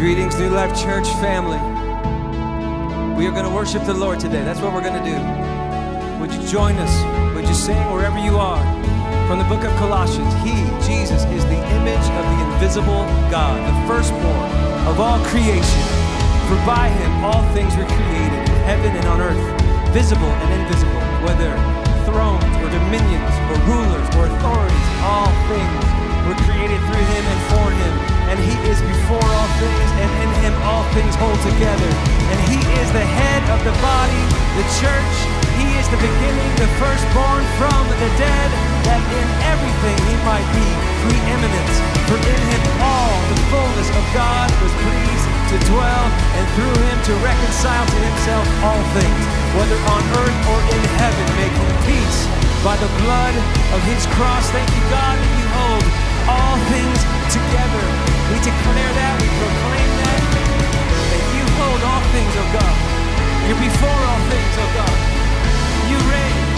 Greetings, New Life Church family. We are going to worship the Lord today. That's what we're going to do. Would you join us? Would you sing wherever you are? From the book of Colossians, He, Jesus, is the image of the invisible God, the firstborn of all creation. For by Him all things were created in heaven and on earth, visible and invisible, whether thrones or dominions or rulers or authorities, all things were created through Him and for Him and he is before all things, and in him all things hold together. And he is the head of the body, the church. He is the beginning, the firstborn from the dead, that in everything he might be preeminent. For in him all the fullness of God was pleased to dwell, and through him to reconcile to himself all things, whether on earth or in heaven, making peace by the blood of his cross. Thank you, God, that you hold all things together we declare that, we proclaim that, that you hold all things, oh God. You're before all things, oh God. You reign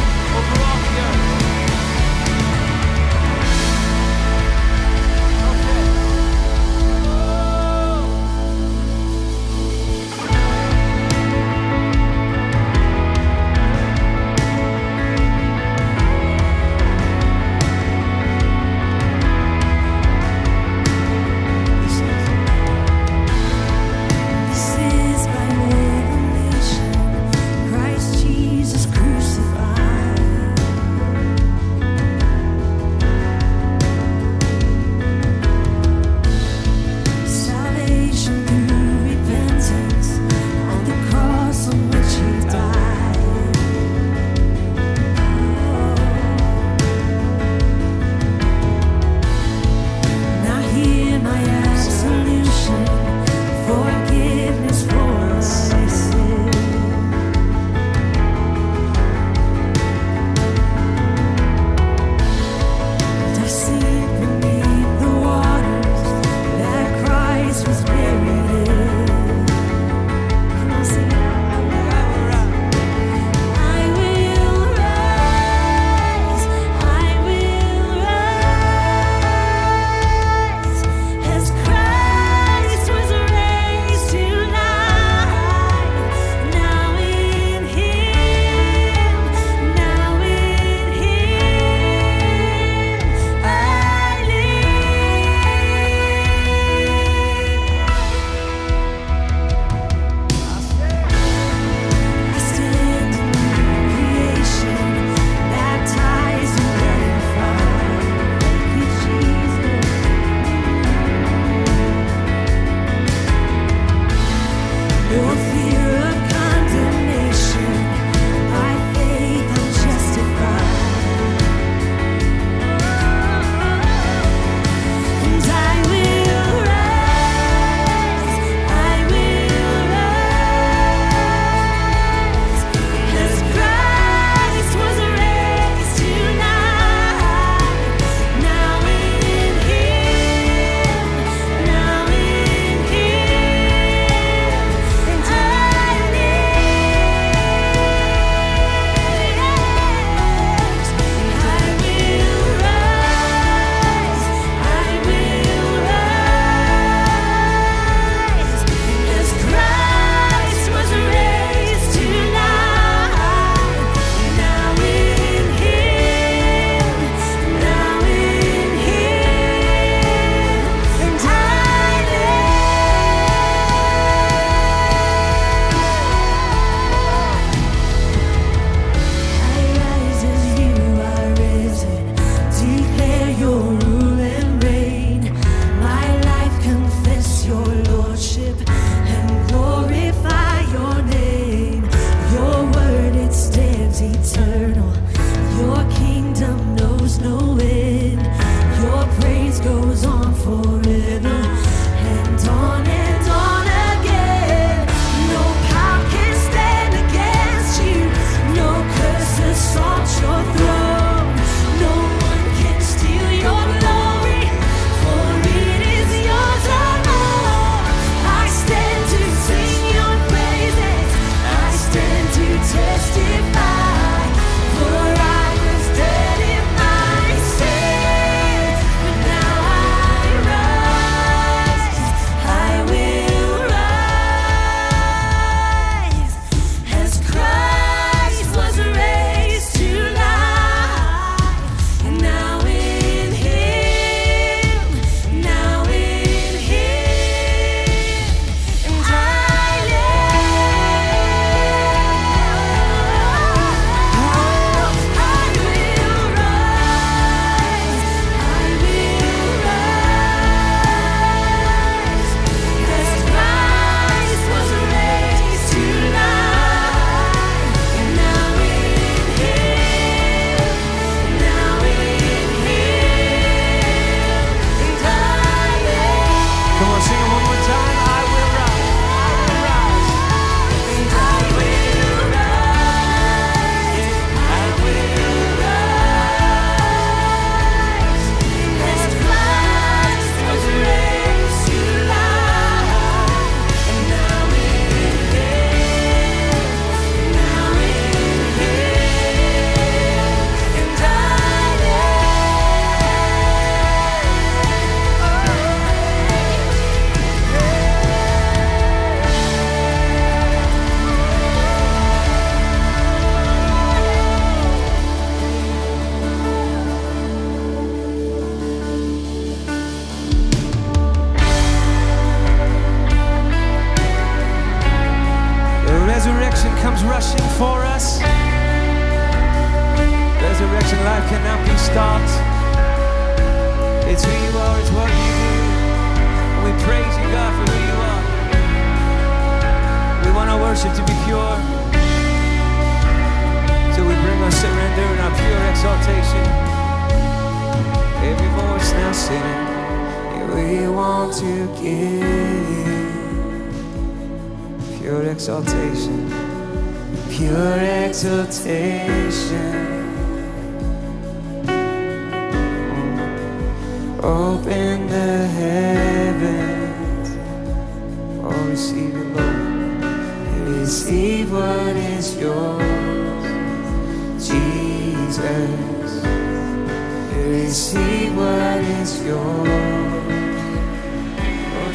for us. Resurrection life cannot be stopped. It's who you are, it's what you do. And we praise you, God, for who you are. We want our worship to be pure. So we bring our surrender and our pure exaltation. Every voice now singing, we want to give you pure exaltation pure exaltation. Open the heavens, oh, receive it, Lord. Receive what is yours, Jesus. Receive what is yours. Oh,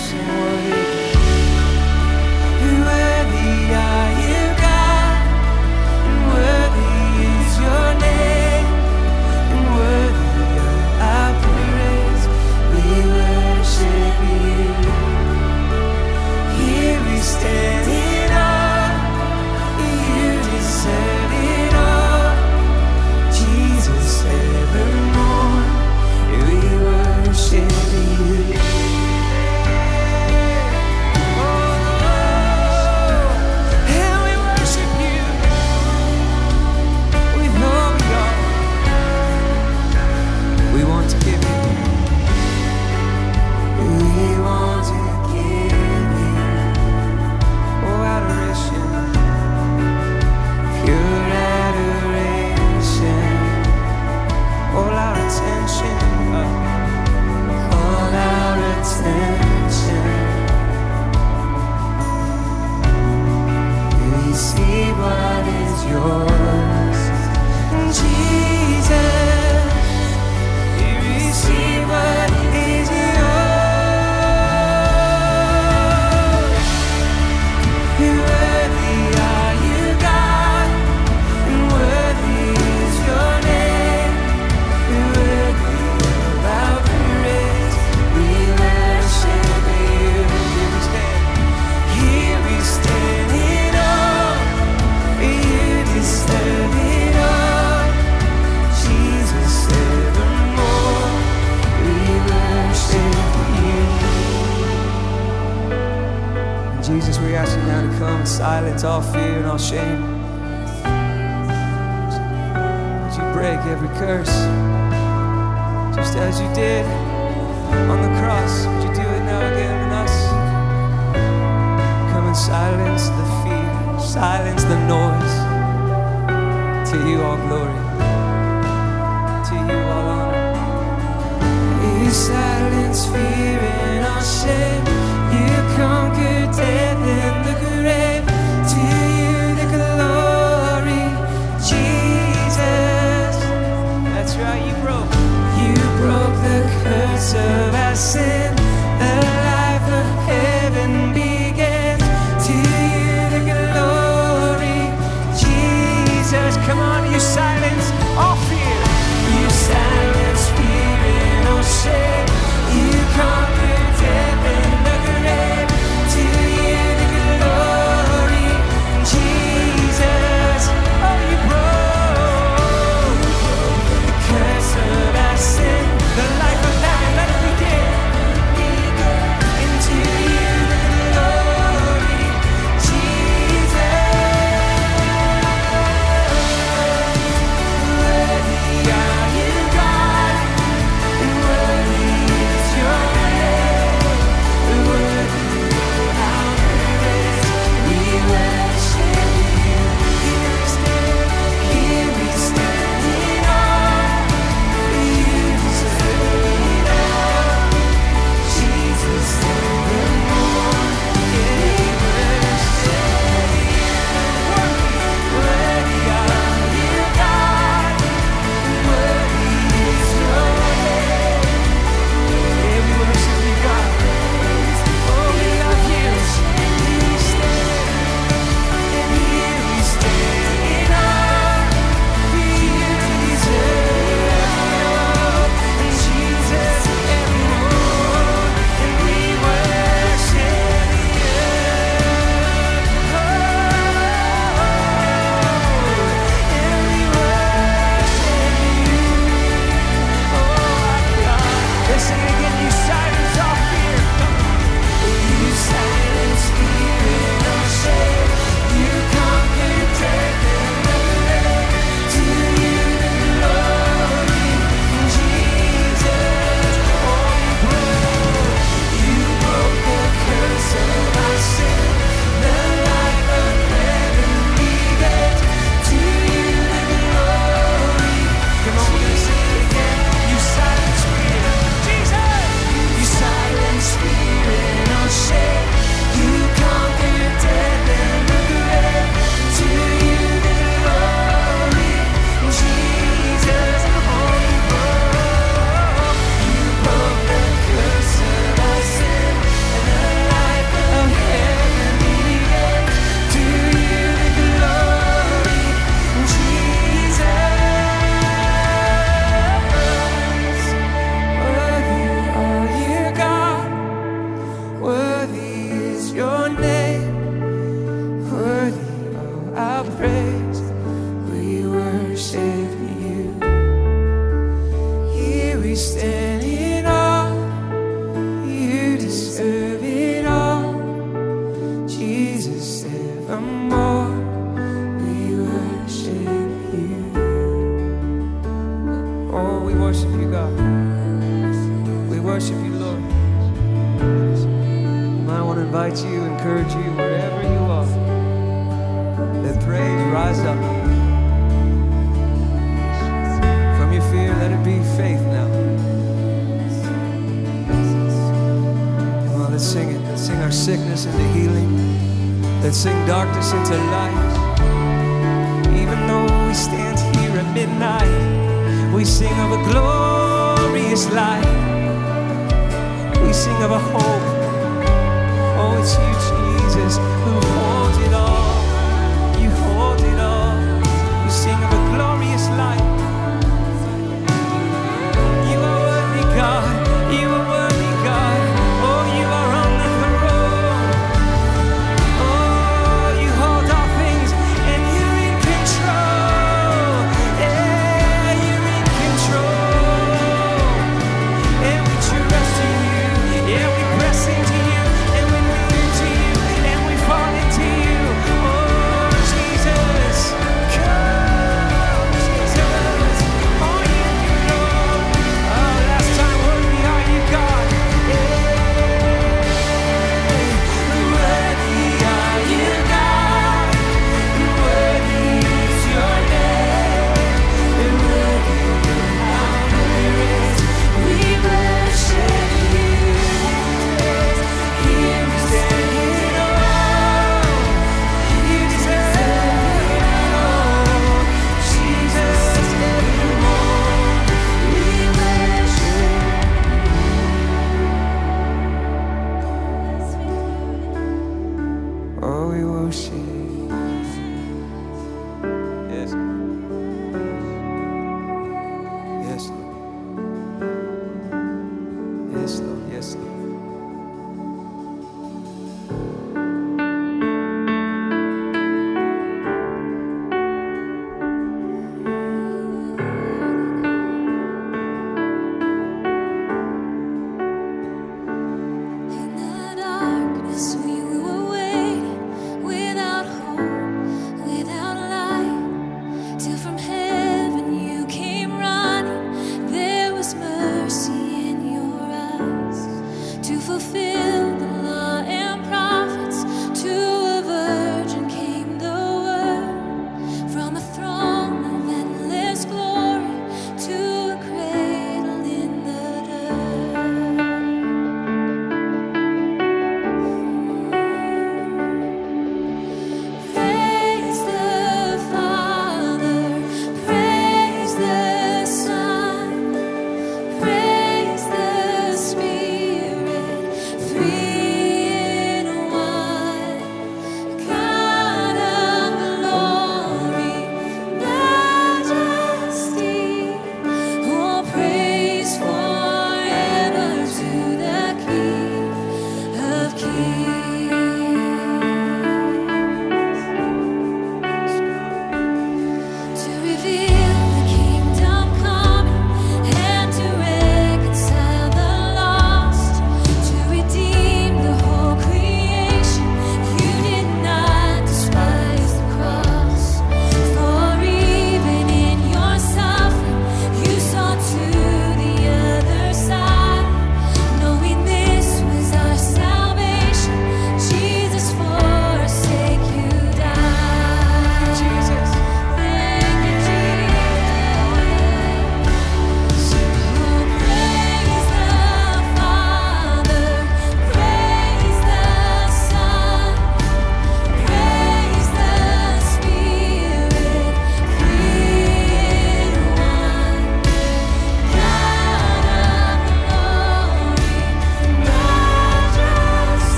into light.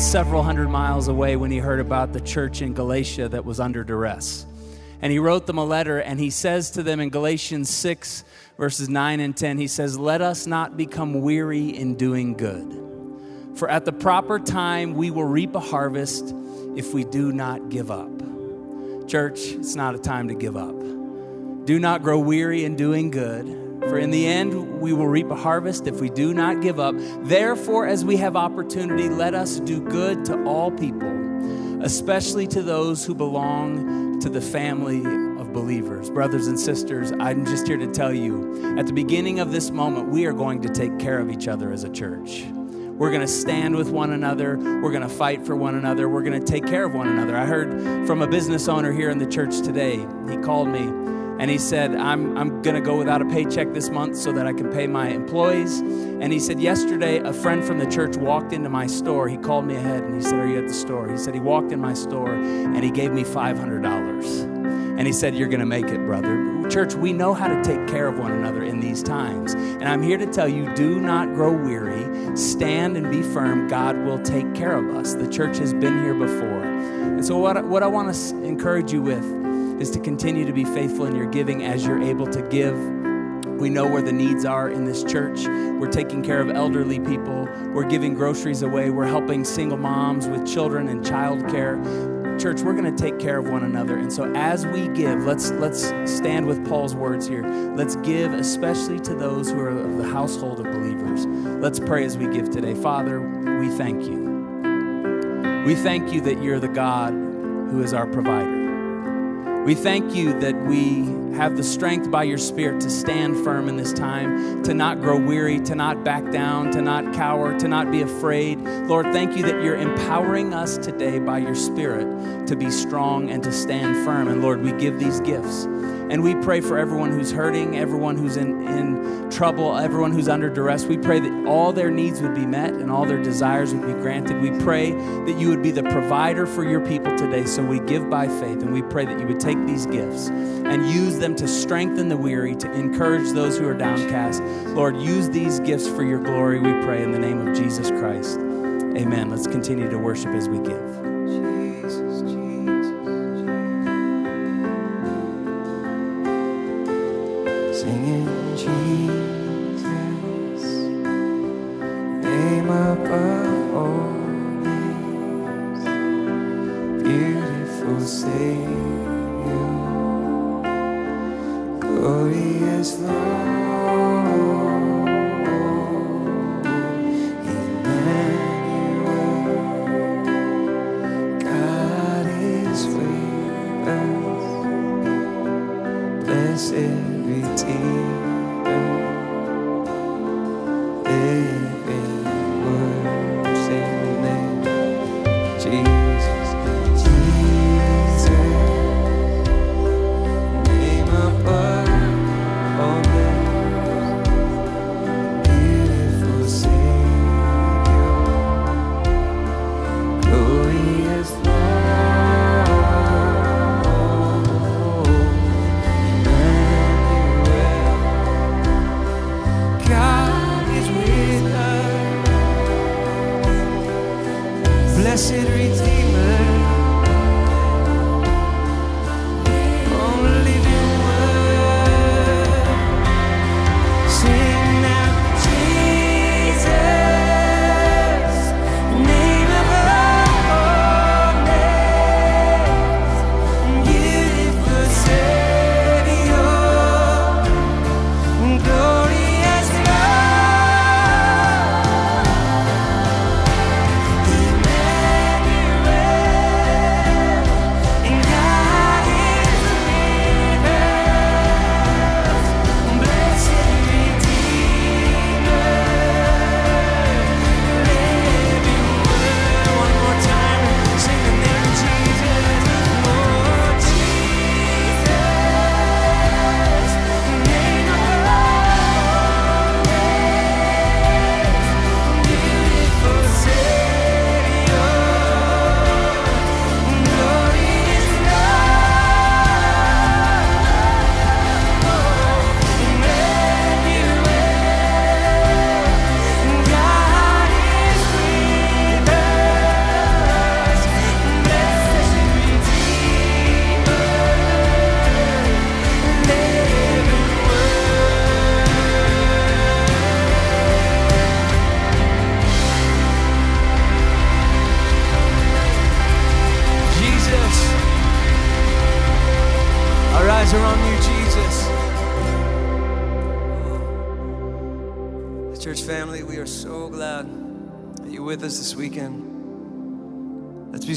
Was several hundred miles away when he heard about the church in Galatia that was under duress. And he wrote them a letter, and he says to them in Galatians 6, verses 9 and 10, he says, Let us not become weary in doing good. For at the proper time we will reap a harvest if we do not give up. Church, it's not a time to give up. Do not grow weary in doing good for in the end, we will reap a harvest if we do not give up. Therefore, as we have opportunity, let us do good to all people, especially to those who belong to the family of believers. Brothers and sisters, I'm just here to tell you at the beginning of this moment, we are going to take care of each other as a church. We're going to stand with one another. We're going to fight for one another. We're going to take care of one another. I heard from a business owner here in the church today. He called me and he said, I'm, I'm going to go without a paycheck this month so that I can pay my employees. And he said, Yesterday, a friend from the church walked into my store. He called me ahead and he said, Are you at the store? He said, He walked in my store and he gave me $500. And he said, You're going to make it, brother. Church, we know how to take care of one another in these times. And I'm here to tell you do not grow weary. Stand and be firm. God will take care of us. The church has been here before. And so, what, what I want to encourage you with is to continue to be faithful in your giving as you're able to give. We know where the needs are in this church. We're taking care of elderly people. We're giving groceries away. We're helping single moms with children and childcare. Church, we're going to take care of one another. And so as we give, let's let's stand with Paul's words here. Let's give especially to those who are of the household of believers. Let's pray as we give today. Father, we thank you. We thank you that you're the God who is our provider. We thank you that we have the strength by your Spirit to stand firm in this time, to not grow weary, to not back down, to not cower, to not be afraid. Lord, thank you that you're empowering us today by your Spirit to be strong and to stand firm. And Lord, we give these gifts. And we pray for everyone who's hurting, everyone who's in, in trouble, everyone who's under duress. We pray that all their needs would be met and all their desires would be granted. We pray that you would be the provider for your people today. So we give by faith and we pray that you would take these gifts and use them to strengthen the weary, to encourage those who are downcast. Lord, use these gifts for your glory, we pray, in the name of Jesus Christ. Amen. Let's continue to worship as we give. above all names, beautiful Savior.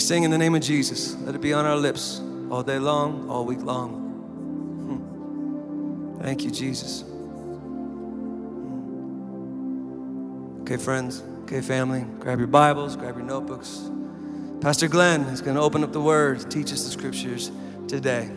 Let's singing the name of Jesus. Let it be on our lips all day long, all week long. Hmm. Thank you, Jesus. Okay, friends. Okay, family. Grab your Bibles, grab your notebooks. Pastor Glenn is going to open up the Word, teach us the Scriptures today.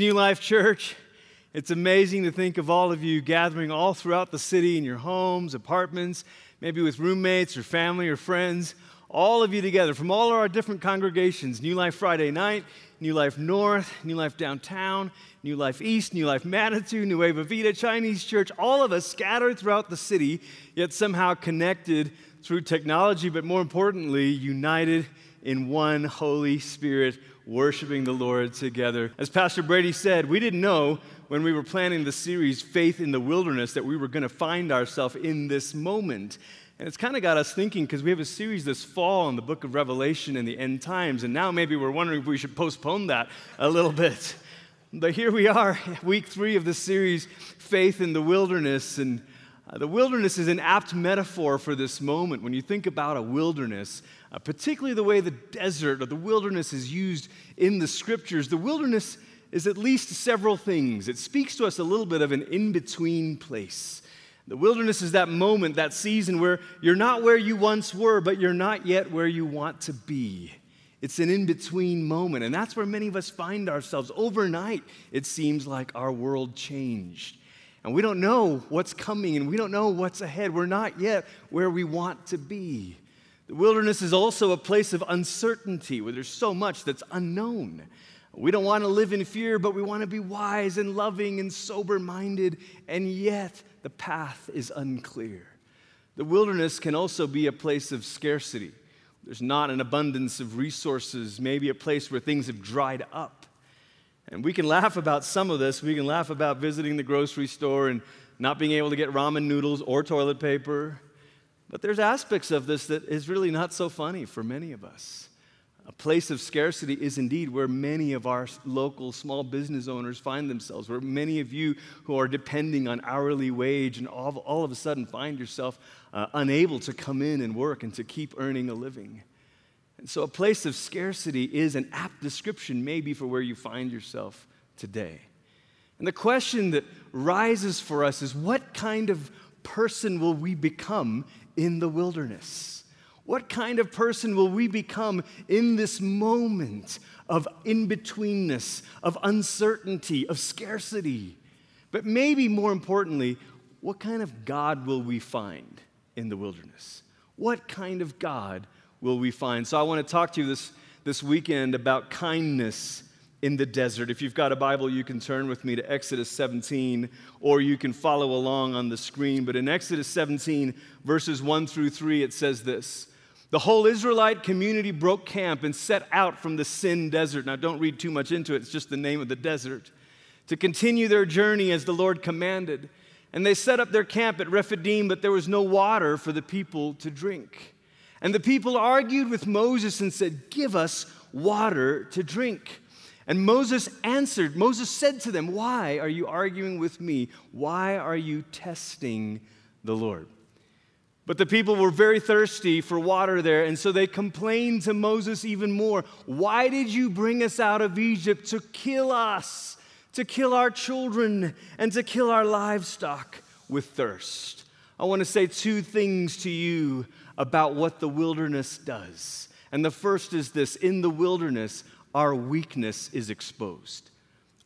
New Life Church. It's amazing to think of all of you gathering all throughout the city in your homes, apartments, maybe with roommates or family or friends, all of you together from all of our different congregations New Life Friday night, New Life North, New Life Downtown, New Life East, New Life Manitou, Nueva Vida, Chinese Church, all of us scattered throughout the city, yet somehow connected through technology, but more importantly, united in one Holy Spirit worshiping the Lord together. As Pastor Brady said, we didn't know when we were planning the series Faith in the Wilderness that we were going to find ourselves in this moment. And it's kind of got us thinking because we have a series this fall on the book of Revelation and the end times. And now maybe we're wondering if we should postpone that a little bit. But here we are, week three of the series, Faith in the Wilderness. And uh, the wilderness is an apt metaphor for this moment. When you think about a wilderness, uh, particularly the way the desert or the wilderness is used in the scriptures, the wilderness is at least several things. It speaks to us a little bit of an in between place. The wilderness is that moment, that season where you're not where you once were, but you're not yet where you want to be. It's an in between moment, and that's where many of us find ourselves. Overnight, it seems like our world changed. And we don't know what's coming and we don't know what's ahead. We're not yet where we want to be. The wilderness is also a place of uncertainty where there's so much that's unknown. We don't want to live in fear, but we want to be wise and loving and sober minded, and yet the path is unclear. The wilderness can also be a place of scarcity. There's not an abundance of resources, maybe a place where things have dried up. And we can laugh about some of this. We can laugh about visiting the grocery store and not being able to get ramen noodles or toilet paper. But there's aspects of this that is really not so funny for many of us. A place of scarcity is indeed where many of our local small business owners find themselves, where many of you who are depending on hourly wage and all, all of a sudden find yourself uh, unable to come in and work and to keep earning a living. And so, a place of scarcity is an apt description, maybe, for where you find yourself today. And the question that rises for us is what kind of person will we become in the wilderness? What kind of person will we become in this moment of in betweenness, of uncertainty, of scarcity? But maybe more importantly, what kind of God will we find in the wilderness? What kind of God will we find? So I want to talk to you this, this weekend about kindness in the desert. If you've got a Bible, you can turn with me to Exodus 17, or you can follow along on the screen. But in Exodus 17, verses 1 through 3, it says this The whole Israelite community broke camp and set out from the Sin desert. Now, don't read too much into it, it's just the name of the desert. To continue their journey as the Lord commanded. And they set up their camp at Rephidim, but there was no water for the people to drink. And the people argued with Moses and said, Give us water to drink. And Moses answered, Moses said to them, Why are you arguing with me? Why are you testing the Lord? But the people were very thirsty for water there, and so they complained to Moses even more. Why did you bring us out of Egypt to kill us, to kill our children, and to kill our livestock with thirst? I want to say two things to you about what the wilderness does. And the first is this in the wilderness, our weakness is exposed.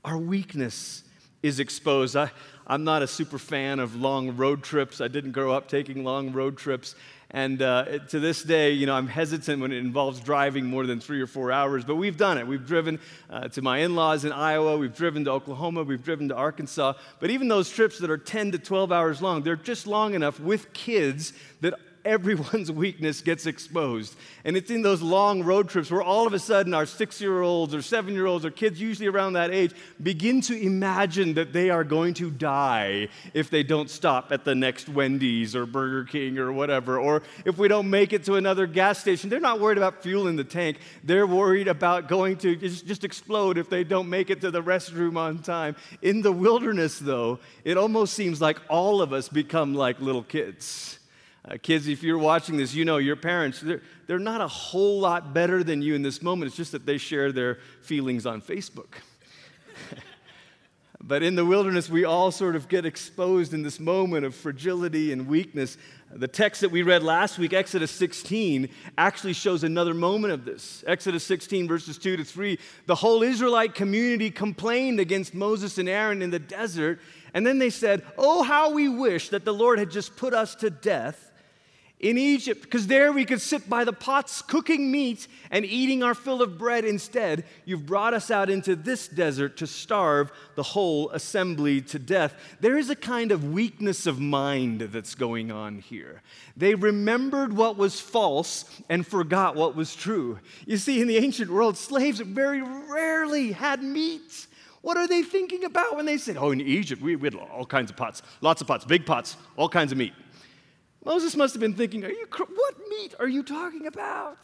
Our weakness is exposed. I, I'm not a super fan of long road trips. I didn't grow up taking long road trips. And uh, to this day, you know, I'm hesitant when it involves driving more than three or four hours, but we've done it. We've driven uh, to my in laws in Iowa, we've driven to Oklahoma, we've driven to Arkansas. But even those trips that are 10 to 12 hours long, they're just long enough with kids that everyone's weakness gets exposed. And it's in those long road trips where all of a sudden our six year olds or seven year olds or kids, usually around that age, begin to imagine that they are going to die if they don't stop at the next Wendy's or Burger King or whatever. Or if we don't make it to another gas station, they're not worried about fuel in the tank. They're worried about going to just explode if they don't make it to the restroom on time. In the wilderness, though, it almost seems like all of us become like little kids. Uh, kids, if you're watching this, you know your parents, they're, they're not a whole lot better than you in this moment. It's just that they share their feelings on Facebook. but in the wilderness, we all sort of get exposed in this moment of fragility and weakness. The text that we read last week, Exodus 16, actually shows another moment of this. Exodus 16, verses 2 to 3. The whole Israelite community complained against Moses and Aaron in the desert, and then they said, Oh, how we wish that the Lord had just put us to death in Egypt, because there we could sit by the pots cooking meat and eating our fill of bread instead. You've brought us out into this desert to starve the whole assembly to death. There is a kind of weakness of mind that's going on here. They remembered what was false and forgot what was true. You see, in the ancient world, slaves very rarely had meat. What are they thinking about when they said, Oh, in Egypt, we, we had all kinds of pots, lots of pots, big pots, all kinds of meat. Moses must have been thinking, are you, What meat are you talking about?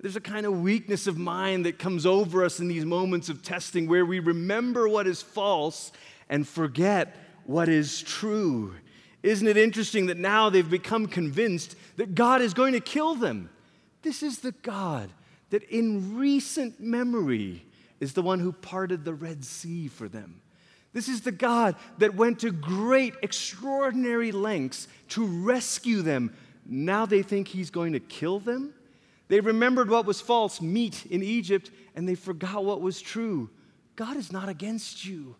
There's a kind of weakness of mind that comes over us in these moments of testing where we remember what is false and forget what is true. Isn't it interesting that now they've become convinced that God is going to kill them? This is the God that in recent memory is the one who parted the Red Sea for them. This is the God that went to great, extraordinary lengths to rescue them. Now they think he's going to kill them? They remembered what was false, meat in Egypt, and they forgot what was true. God is not against you.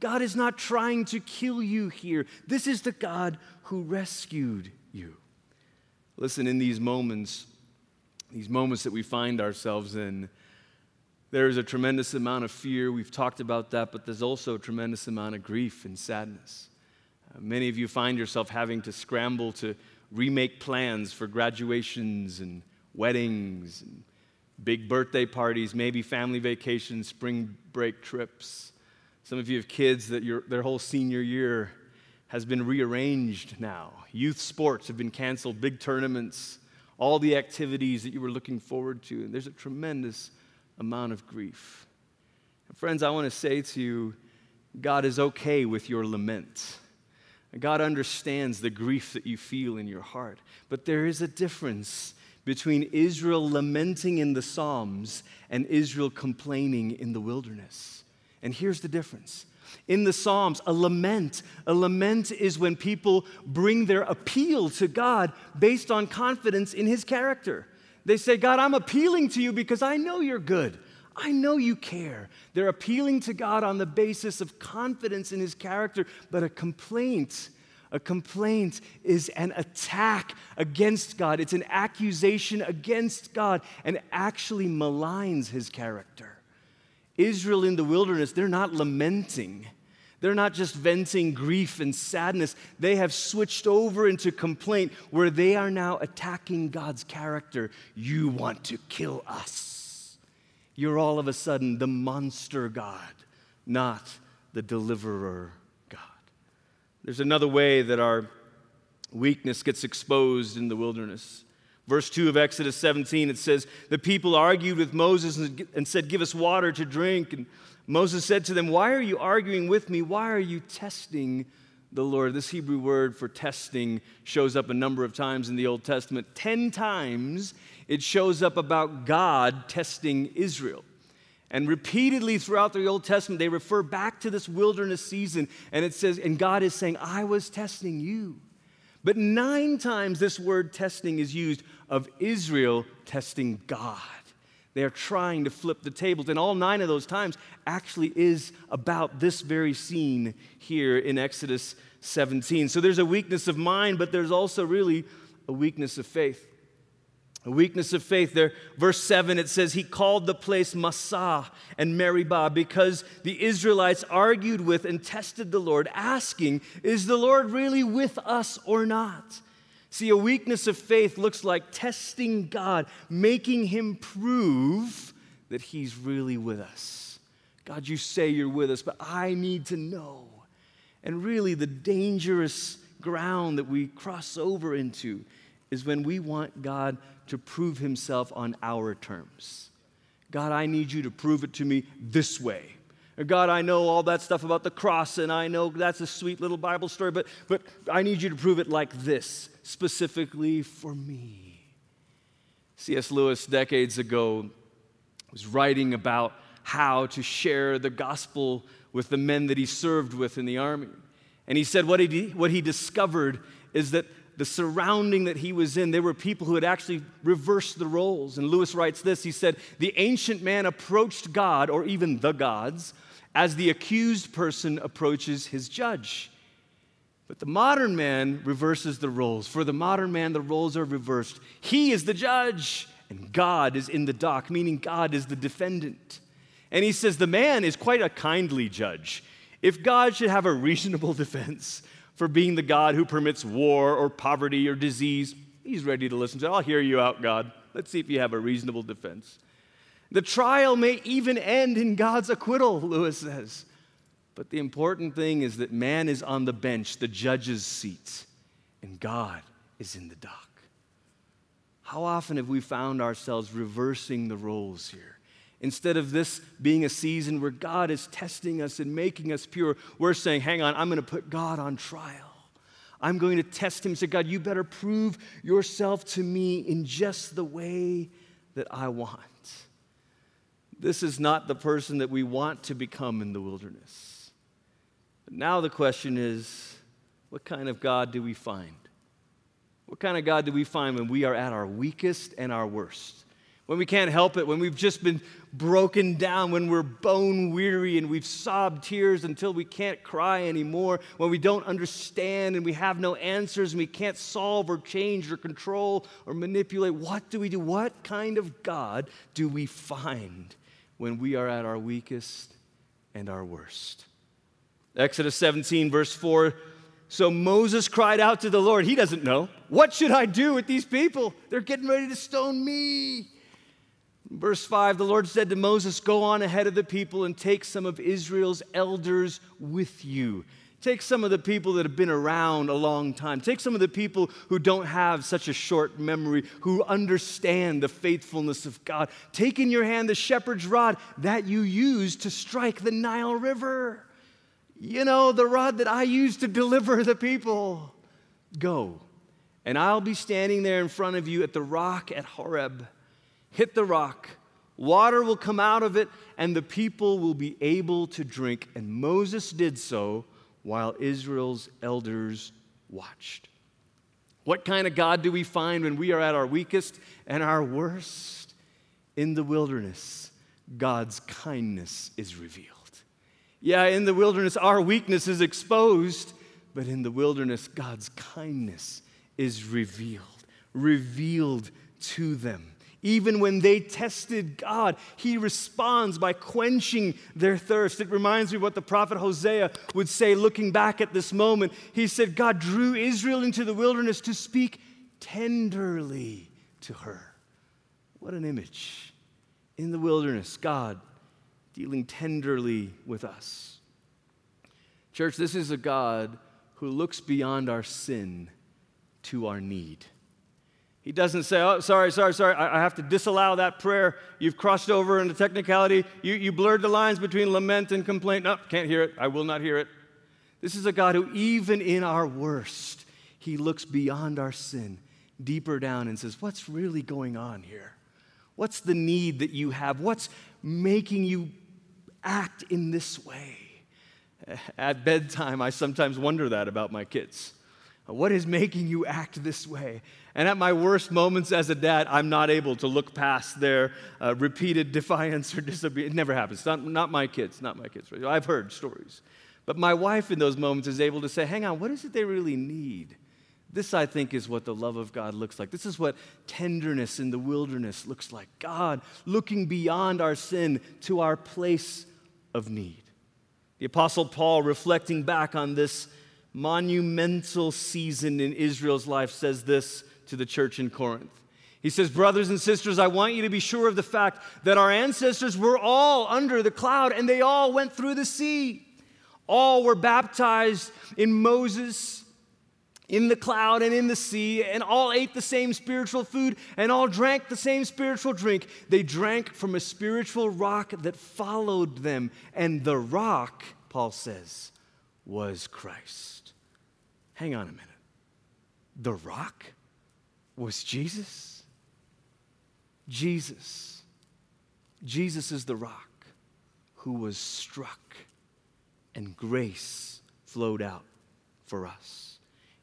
God is not trying to kill you here. This is the God who rescued you. Listen, in these moments, these moments that we find ourselves in, there is a tremendous amount of fear. We've talked about that, but there's also a tremendous amount of grief and sadness. Uh, many of you find yourself having to scramble to remake plans for graduations and weddings and big birthday parties, maybe family vacations, spring break trips. Some of you have kids that your, their whole senior year has been rearranged now. Youth sports have been canceled, big tournaments, all the activities that you were looking forward to. And there's a tremendous amount of grief. And friends, I want to say to you, God is okay with your lament. God understands the grief that you feel in your heart. But there is a difference between Israel lamenting in the Psalms and Israel complaining in the wilderness. And here's the difference. In the Psalms, a lament, a lament is when people bring their appeal to God based on confidence in his character. They say, God, I'm appealing to you because I know you're good. I know you care. They're appealing to God on the basis of confidence in his character, but a complaint, a complaint is an attack against God. It's an accusation against God and actually maligns his character. Israel in the wilderness, they're not lamenting. They're not just venting grief and sadness, they have switched over into complaint where they are now attacking God's character. You want to kill us. You're all of a sudden the monster God, not the deliverer God. There's another way that our weakness gets exposed in the wilderness. Verse 2 of Exodus 17, it says, The people argued with Moses and said, Give us water to drink. And Moses said to them, Why are you arguing with me? Why are you testing the Lord? This Hebrew word for testing shows up a number of times in the Old Testament. Ten times it shows up about God testing Israel. And repeatedly throughout the Old Testament, they refer back to this wilderness season, and it says, and God is saying, I was testing you. But nine times this word testing is used of Israel testing God. They are trying to flip the tables. And all nine of those times actually is about this very scene here in Exodus 17. So there's a weakness of mind, but there's also really a weakness of faith. A weakness of faith. There, verse 7, it says, He called the place Massah and Meribah because the Israelites argued with and tested the Lord, asking, Is the Lord really with us or not? See, a weakness of faith looks like testing God, making Him prove that He's really with us. God, you say you're with us, but I need to know. And really, the dangerous ground that we cross over into is when we want God to prove Himself on our terms. God, I need you to prove it to me this way. God, I know all that stuff about the cross, and I know that's a sweet little Bible story, but, but I need you to prove it like this, specifically for me. C.S. Lewis, decades ago, was writing about how to share the gospel with the men that he served with in the army. And he said what he, what he discovered is that the surrounding that he was in, there were people who had actually reversed the roles. And Lewis writes this he said, The ancient man approached God, or even the gods, as the accused person approaches his judge. But the modern man reverses the roles. For the modern man, the roles are reversed. He is the judge, and God is in the dock, meaning God is the defendant. And he says the man is quite a kindly judge. If God should have a reasonable defense for being the God who permits war or poverty or disease, he's ready to listen to. I'll hear you out, God. Let's see if you have a reasonable defense. The trial may even end in God's acquittal, Lewis says. But the important thing is that man is on the bench, the judge's seat, and God is in the dock. How often have we found ourselves reversing the roles here? Instead of this being a season where God is testing us and making us pure, we're saying, hang on, I'm going to put God on trial. I'm going to test him say, God, you better prove yourself to me in just the way that I want. This is not the person that we want to become in the wilderness. But now the question is what kind of God do we find? What kind of God do we find when we are at our weakest and our worst? When we can't help it, when we've just been broken down, when we're bone weary and we've sobbed tears until we can't cry anymore, when we don't understand and we have no answers and we can't solve or change or control or manipulate, what do we do? What kind of God do we find when we are at our weakest and our worst. Exodus 17, verse 4. So Moses cried out to the Lord. He doesn't know. What should I do with these people? They're getting ready to stone me. Verse 5 The Lord said to Moses, Go on ahead of the people and take some of Israel's elders with you Take some of the people that have been around a long time. Take some of the people who don't have such a short memory, who understand the faithfulness of God. Take in your hand the shepherd's rod that you used to strike the Nile River. You know, the rod that I used to deliver the people. Go, and I'll be standing there in front of you at the rock at Horeb. Hit the rock. Water will come out of it, and the people will be able to drink. And Moses did so while Israel's elders watched. What kind of God do we find when we are at our weakest and our worst? In the wilderness, God's kindness is revealed. Yeah, in the wilderness, our weakness is exposed, but in the wilderness, God's kindness is revealed, revealed to them. Even when they tested God, he responds by quenching their thirst. It reminds me of what the prophet Hosea would say looking back at this moment. He said, God drew Israel into the wilderness to speak tenderly to her. What an image. In the wilderness, God dealing tenderly with us. Church, this is a God who looks beyond our sin to our need. He doesn't say, oh, sorry, sorry, sorry, I, have to disallow that prayer. You've crossed over into technicality. You, you blurred the lines between lament and complaint. No, can't hear it. I will not hear it. This is a God who, even in our worst, he looks beyond our sin, deeper down, and says, What's really going on here? What's the need that you have? What's making you act in this way? At bedtime, I sometimes wonder that about my kids. What is making you act this way? And at my worst moments as a dad, I'm not able to look past their uh, repeated defiance or disobedience. It never happens. Not, not my kids, not my kids. I've heard stories. But my wife in those moments is able to say, hang on, what is it they really need? This, I think, is what the love of God looks like. This is what tenderness in the wilderness looks like. God looking beyond our sin to our place of need. The Apostle Paul, reflecting back on this monumental season in Israel's life, says this to the church in Corinth. He says, Brothers and sisters, I want you to be sure of the fact that our ancestors were all under the cloud and they all went through the sea. All were baptized in Moses, in the cloud and in the sea, and all ate the same spiritual food and all drank the same spiritual drink. They drank from a spiritual rock that followed them, and the rock, Paul says, was Christ. Hang on a minute. The rock was Jesus? Jesus. Jesus is the rock who was struck and grace flowed out for us.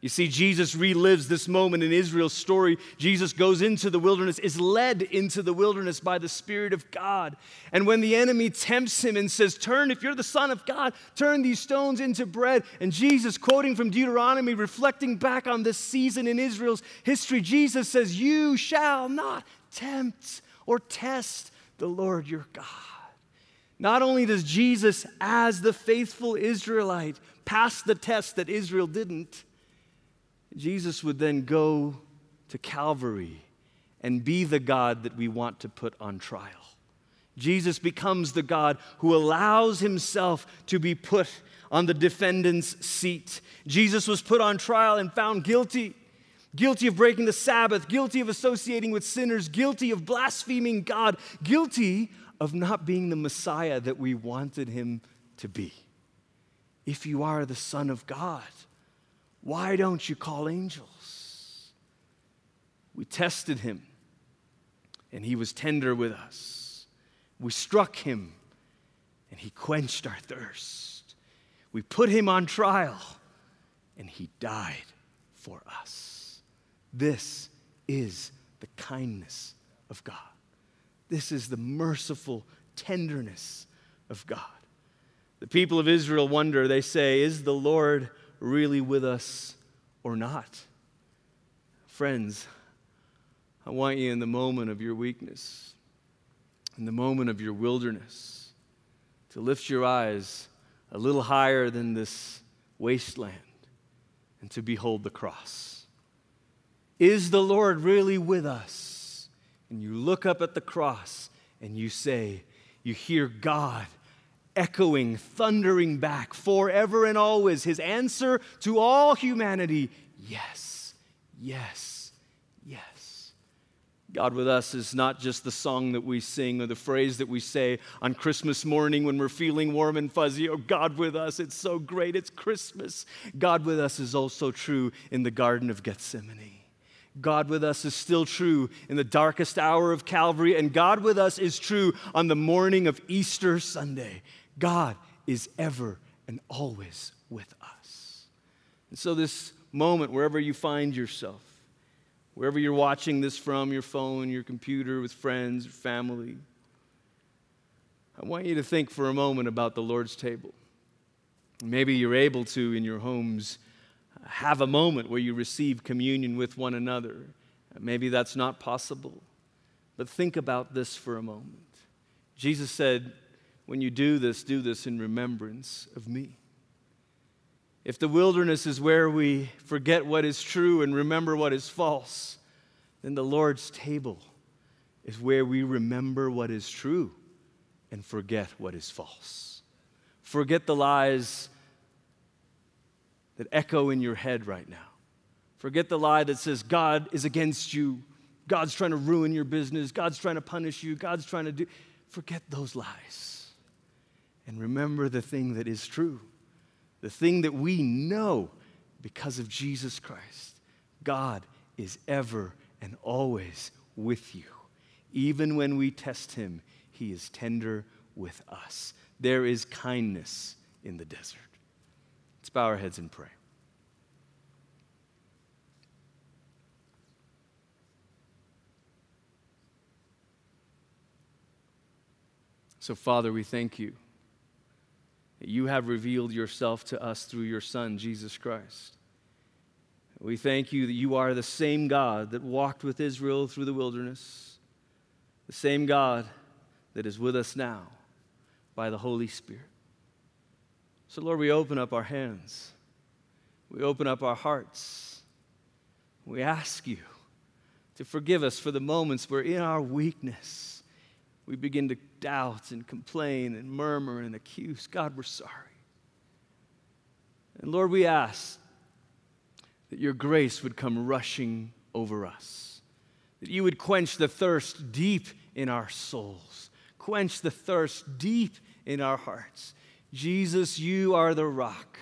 You see, Jesus relives this moment in Israel's story. Jesus goes into the wilderness, is led into the wilderness by the Spirit of God. And when the enemy tempts him and says, Turn, if you're the Son of God, turn these stones into bread. And Jesus, quoting from Deuteronomy, reflecting back on this season in Israel's history, Jesus says, You shall not tempt or test the Lord your God. Not only does Jesus, as the faithful Israelite, pass the test that Israel didn't, Jesus would then go to Calvary and be the God that we want to put on trial. Jesus becomes the God who allows himself to be put on the defendant's seat. Jesus was put on trial and found guilty guilty of breaking the Sabbath, guilty of associating with sinners, guilty of blaspheming God, guilty of not being the Messiah that we wanted him to be. If you are the Son of God, why don't you call angels? We tested him, and he was tender with us. We struck him, and he quenched our thirst. We put him on trial, and he died for us. This is the kindness of God. This is the merciful tenderness of God. The people of Israel wonder, they say, Is the Lord really with us or not? Friends, I want you in the moment of your weakness, in the moment of your wilderness, to lift your eyes a little higher than this wasteland and to behold the cross. Is the Lord really with us? and you look up at the cross and you say, you hear God echoing, thundering back forever and always, his answer to all humanity yes, yes, yes. God with us is not just the song that we sing or the phrase that we say on Christmas morning when we're feeling warm and fuzzy. Oh, God with us, it's so great, it's Christmas. God with us is also true in the Garden of Gethsemane. God with us is still true in the darkest hour of Calvary, and God with us is true on the morning of Easter Sunday. God is ever and always with us. And so, this moment, wherever you find yourself, wherever you're watching this from, your phone, your computer, with friends, family, I want you to think for a moment about the Lord's table. Maybe you're able to in your homes have a moment where you receive communion with one another. Maybe that's not possible. But think about this for a moment. Jesus said, When you do this, do this in remembrance of me. If the wilderness is where we forget what is true and remember what is false, then the Lord's table is where we remember what is true and forget what is false. Forget the lies that echo in your head right now. Forget the lie that says God is against you, God's trying to ruin your business, God's trying to punish you, God's trying to do. Forget those lies. And remember the thing that is true, the thing that we know because of Jesus Christ. God is ever and always with you. Even when we test him, he is tender with us. There is kindness in the desert. Let's bow our heads and pray. So, Father, we thank you you have revealed yourself to us through your Son, Jesus Christ. We thank you that you are the same God that walked with Israel through the wilderness, the same God that is with us now by the Holy Spirit. So, Lord, we open up our hands. we open up our hearts. We ask you to forgive us for the moments where, in our weakness, we begin to doubt and complain and murmur and accuse. God, we're sorry. And Lord, we ask that your grace would come rushing over us, that you would quench the thirst deep in our souls, quench the thirst deep in our hearts. Jesus, you are the rock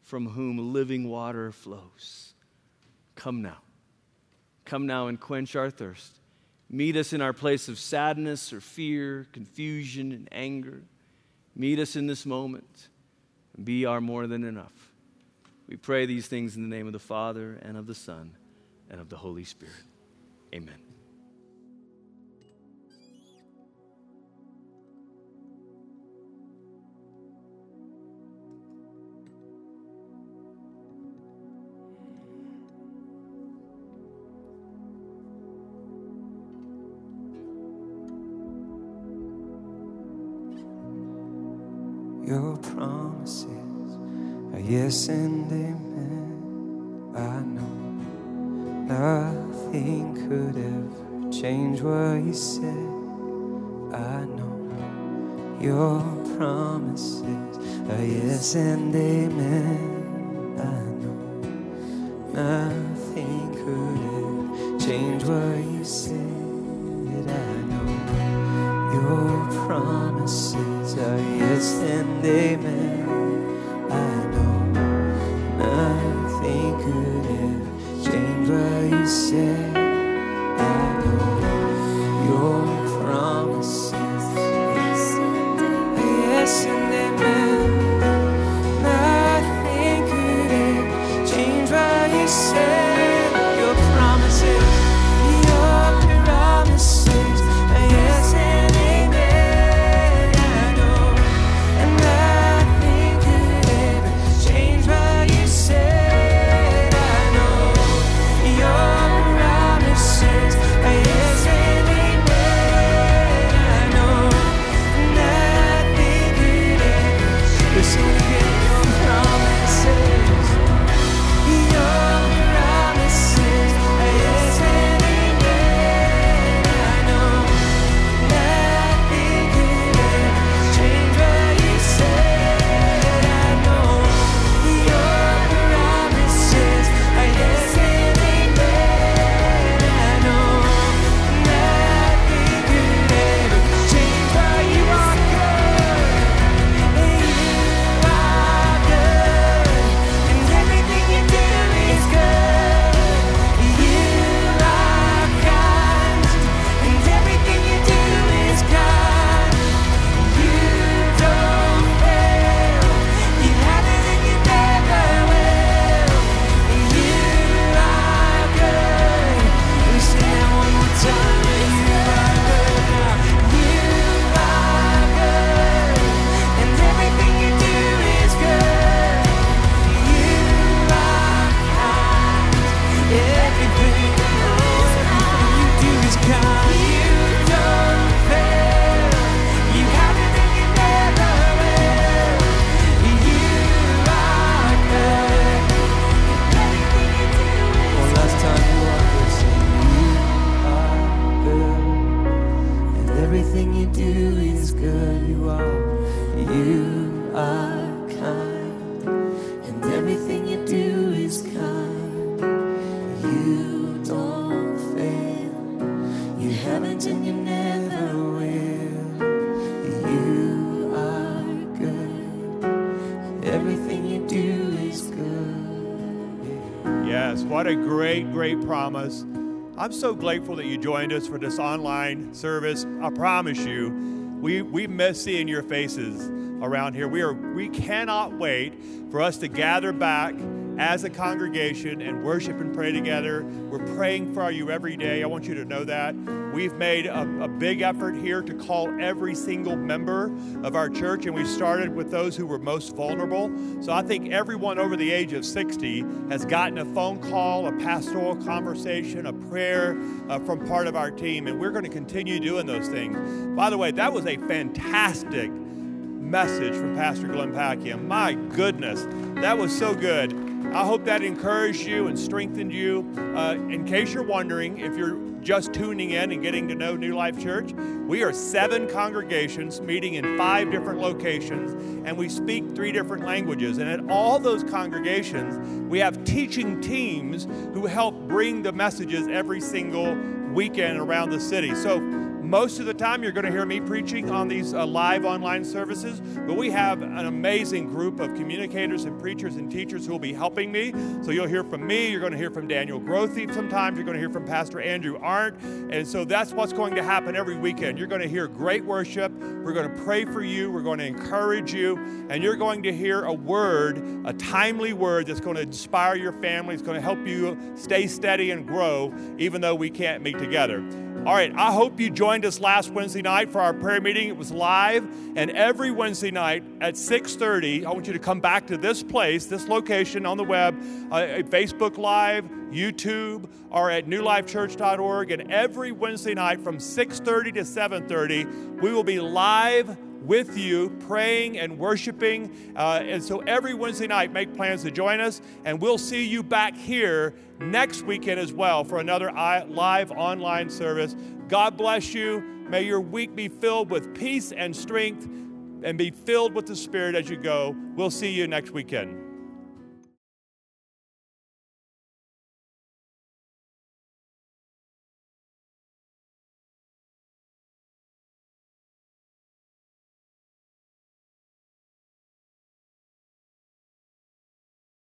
from whom living water flows. Come now. Come now and quench our thirst. Meet us in our place of sadness or fear, confusion, and anger. Meet us in this moment and be our more than enough. We pray these things in the name of the Father and of the Son and of the Holy Spirit. Amen. Yes and amen. I know nothing could ever change what you said. I know your promises are yes and amen. I know nothing could ever change what you said. I know your promises I'm so grateful that you joined us for this online service. I promise you, we, we miss seeing your faces around here. We, are, we cannot wait for us to gather back as a congregation and worship and pray together. We're praying for you every day. I want you to know that. We've made a, a big effort here to call every single member of our church, and we started with those who were most vulnerable. So I think everyone over the age of 60 has gotten a phone call, a pastoral conversation, a prayer uh, from part of our team, and we're going to continue doing those things. By the way, that was a fantastic message from Pastor Glenn Packiam. My goodness, that was so good. I hope that encouraged you and strengthened you. Uh, in case you're wondering, if you're just tuning in and getting to know New Life Church, we are seven congregations meeting in five different locations, and we speak three different languages. And at all those congregations, we have teaching teams who help bring the messages every single weekend around the city. So most of the time, you're going to hear me preaching on these uh, live online services, but we have an amazing group of communicators and preachers and teachers who will be helping me. So you'll hear from me, you're going to hear from Daniel Grothe sometimes, you're going to hear from Pastor Andrew Arndt. And so that's what's going to happen every weekend. You're going to hear great worship, we're going to pray for you, we're going to encourage you, and you're going to hear a word, a timely word that's going to inspire your family, it's going to help you stay steady and grow, even though we can't meet together. All right, I hope you joined us last Wednesday night for our prayer meeting. It was live, and every Wednesday night at 6:30, I want you to come back to this place, this location on the web, uh, Facebook Live, YouTube, or at newlifechurch.org. And every Wednesday night from 6:30 to 7:30, we will be live with you, praying and worshiping. Uh, and so every Wednesday night, make plans to join us, and we'll see you back here next weekend as well for another live online service. God bless you. May your week be filled with peace and strength and be filled with the Spirit as you go. We'll see you next weekend.